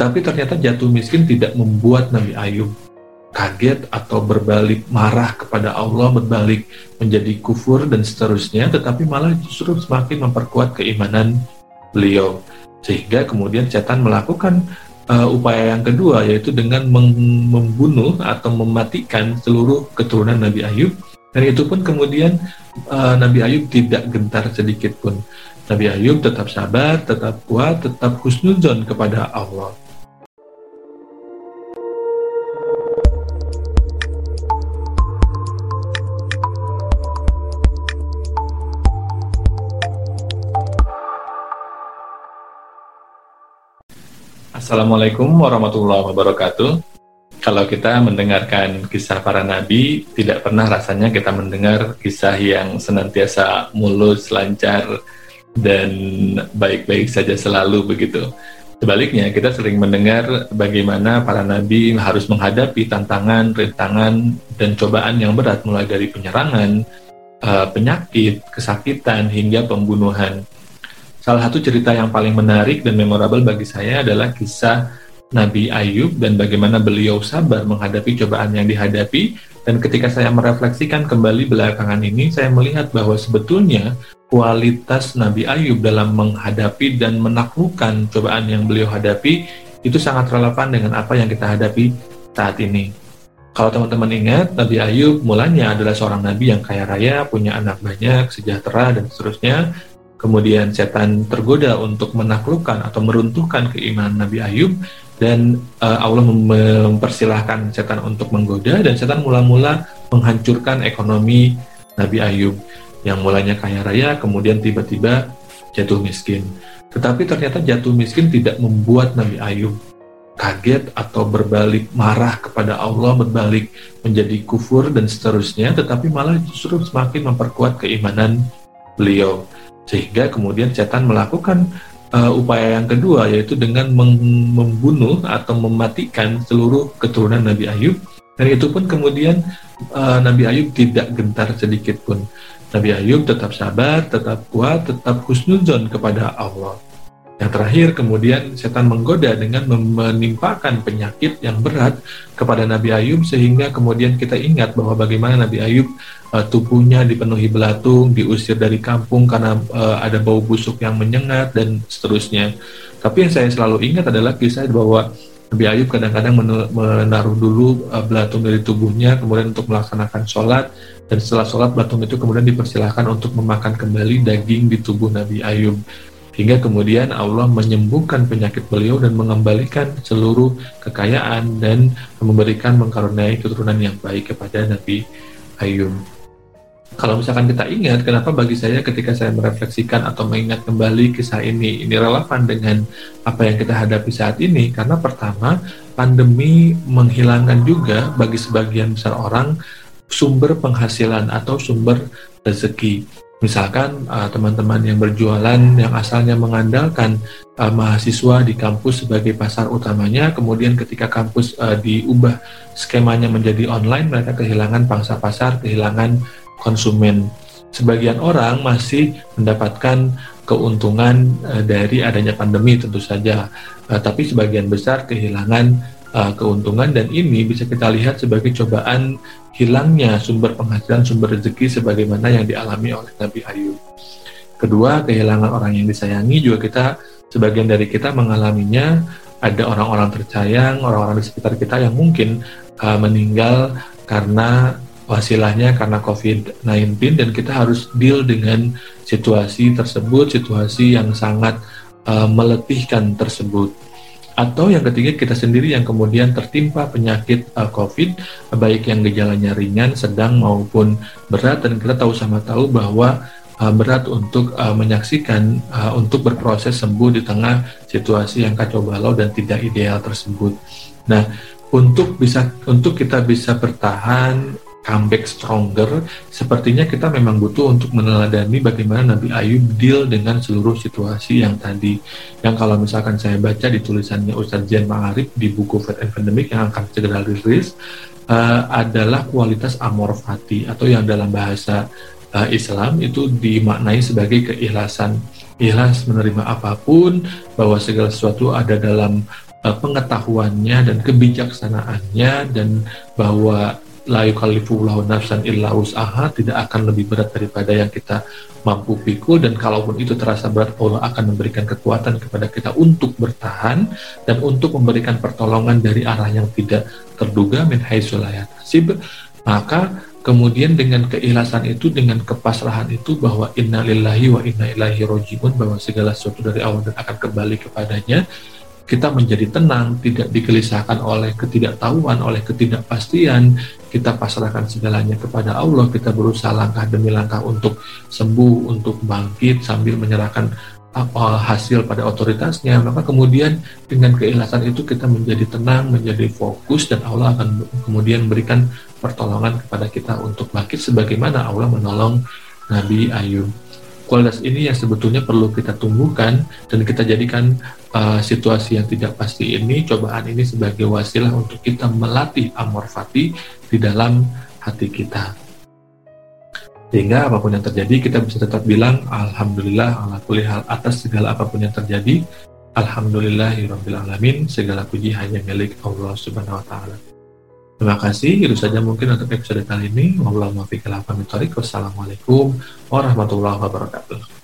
Tetapi ternyata jatuh miskin tidak membuat Nabi Ayub kaget atau berbalik marah kepada Allah, berbalik menjadi kufur dan seterusnya, tetapi malah justru semakin memperkuat keimanan beliau. Sehingga kemudian setan melakukan uh, upaya yang kedua yaitu dengan membunuh atau mematikan seluruh keturunan Nabi Ayub dan itu pun kemudian uh, Nabi Ayub tidak gentar sedikit pun. Nabi Ayub tetap sabar, tetap kuat, tetap husnuzon kepada Allah. Assalamualaikum warahmatullahi wabarakatuh. Kalau kita mendengarkan kisah para nabi, tidak pernah rasanya kita mendengar kisah yang senantiasa mulus, lancar, dan baik-baik saja selalu begitu. Sebaliknya, kita sering mendengar bagaimana para nabi harus menghadapi tantangan, rintangan, dan cobaan yang berat mulai dari penyerangan, eh, penyakit, kesakitan, hingga pembunuhan. Salah satu cerita yang paling menarik dan memorable bagi saya adalah kisah Nabi Ayub dan bagaimana beliau sabar menghadapi cobaan yang dihadapi dan ketika saya merefleksikan kembali belakangan ini saya melihat bahwa sebetulnya kualitas Nabi Ayub dalam menghadapi dan menaklukkan cobaan yang beliau hadapi itu sangat relevan dengan apa yang kita hadapi saat ini. Kalau teman-teman ingat, Nabi Ayub mulanya adalah seorang nabi yang kaya raya, punya anak banyak, sejahtera, dan seterusnya kemudian setan tergoda untuk menaklukkan atau meruntuhkan keimanan Nabi Ayub dan uh, Allah mempersilahkan setan untuk menggoda dan setan mula-mula menghancurkan ekonomi Nabi Ayub yang mulanya kaya raya kemudian tiba-tiba jatuh miskin. Tetapi ternyata jatuh miskin tidak membuat Nabi Ayub kaget atau berbalik marah kepada Allah, berbalik menjadi kufur dan seterusnya, tetapi malah justru semakin memperkuat keimanan beliau. Sehingga kemudian setan melakukan uh, upaya yang kedua yaitu dengan membunuh atau mematikan seluruh keturunan Nabi Ayub dan itu pun kemudian uh, Nabi Ayub tidak gentar sedikit pun. Nabi Ayub tetap sabar, tetap kuat, tetap husnuzon kepada Allah. Yang terakhir kemudian setan menggoda dengan menimpakan penyakit yang berat kepada Nabi Ayub sehingga kemudian kita ingat bahwa bagaimana Nabi Ayub uh, tubuhnya dipenuhi belatung, diusir dari kampung karena uh, ada bau busuk yang menyengat dan seterusnya. Tapi yang saya selalu ingat adalah kisah bahwa Nabi Ayub kadang-kadang menaruh dulu uh, belatung dari tubuhnya kemudian untuk melaksanakan sholat dan setelah sholat belatung itu kemudian dipersilahkan untuk memakan kembali daging di tubuh Nabi Ayub hingga kemudian Allah menyembuhkan penyakit beliau dan mengembalikan seluruh kekayaan dan memberikan mengkaruniai keturunan yang baik kepada Nabi Ayub. Kalau misalkan kita ingat, kenapa bagi saya ketika saya merefleksikan atau mengingat kembali kisah ini, ini relevan dengan apa yang kita hadapi saat ini? Karena pertama, pandemi menghilangkan juga bagi sebagian besar orang sumber penghasilan atau sumber rezeki Misalkan uh, teman-teman yang berjualan yang asalnya mengandalkan uh, mahasiswa di kampus sebagai pasar utamanya, kemudian ketika kampus uh, diubah skemanya menjadi online, mereka kehilangan pangsa pasar, kehilangan konsumen. Sebagian orang masih mendapatkan keuntungan dari adanya pandemi tentu saja, tapi sebagian besar kehilangan uh, keuntungan dan ini bisa kita lihat sebagai cobaan hilangnya sumber penghasilan sumber rezeki sebagaimana yang dialami oleh Nabi Ayub. Kedua, kehilangan orang yang disayangi juga kita sebagian dari kita mengalaminya ada orang-orang tercayang, orang-orang di sekitar kita yang mungkin uh, meninggal karena wasilahnya karena COVID-19 dan kita harus deal dengan situasi tersebut, situasi yang sangat uh, meletihkan tersebut atau yang ketiga kita sendiri yang kemudian tertimpa penyakit uh, COVID baik yang gejalanya ringan, sedang maupun berat dan kita tahu sama tahu bahwa uh, berat untuk uh, menyaksikan uh, untuk berproses sembuh di tengah situasi yang kacau balau dan tidak ideal tersebut. Nah, untuk bisa untuk kita bisa bertahan comeback stronger, sepertinya kita memang butuh untuk meneladani bagaimana Nabi Ayub deal dengan seluruh situasi yang tadi. Yang kalau misalkan saya baca di tulisannya Ustadz Jan Ma'arif di buku Fat and Pandemic yang akan segera rilis, uh, adalah kualitas amor fati atau yang dalam bahasa uh, Islam itu dimaknai sebagai keikhlasan. Ikhlas menerima apa pun, bahwa segala sesuatu ada dalam uh, pengetahuannya dan kebijaksanaannya dan bahwa la yukallifullahu nafsan illa usaha tidak akan lebih berat daripada yang kita mampu pikul. Dan kalaupun itu terasa berat Allah akan memberikan kekuatan kepada kita untuk bertahan dan untuk memberikan pertolongan dari arah yang tidak terduga min haitsulayat maka kemudian dengan keikhlasan itu dengan kepasrahan itu bahwa innalillahi wa inna ilaihi rojiun bahwa segala sesuatu dari Allah dan akan kembali kepadanya kita menjadi tenang, tidak digelisahkan oleh ketidaktahuan, oleh ketidakpastian, kita pasrahkan segalanya kepada Allah, kita berusaha langkah demi langkah untuk sembuh, untuk bangkit sambil menyerahkan apa hasil pada otoritasnya, maka kemudian dengan keikhlasan itu kita menjadi tenang, menjadi fokus dan Allah akan kemudian memberikan pertolongan kepada kita untuk bangkit sebagaimana Allah menolong Nabi Ayub kualitas ini yang sebetulnya perlu kita tumbuhkan dan kita jadikan uh, situasi yang tidak pasti ini, cobaan ini sebagai wasilah untuk kita melatih amor fati di dalam hati kita. Sehingga apa pun yang terjadi kita bisa tetap bilang Alhamdulillah ala kulli hal atas segala apa pun yang terjadi. Alhamdulillahirrahmanirrahim segala puji hanya milik Allah subhanahu wa ta'ala Terima kasih, itu saja mungkin untuk episode kali ini. Wassalamualaikum warahmatullahi wabarakatuh.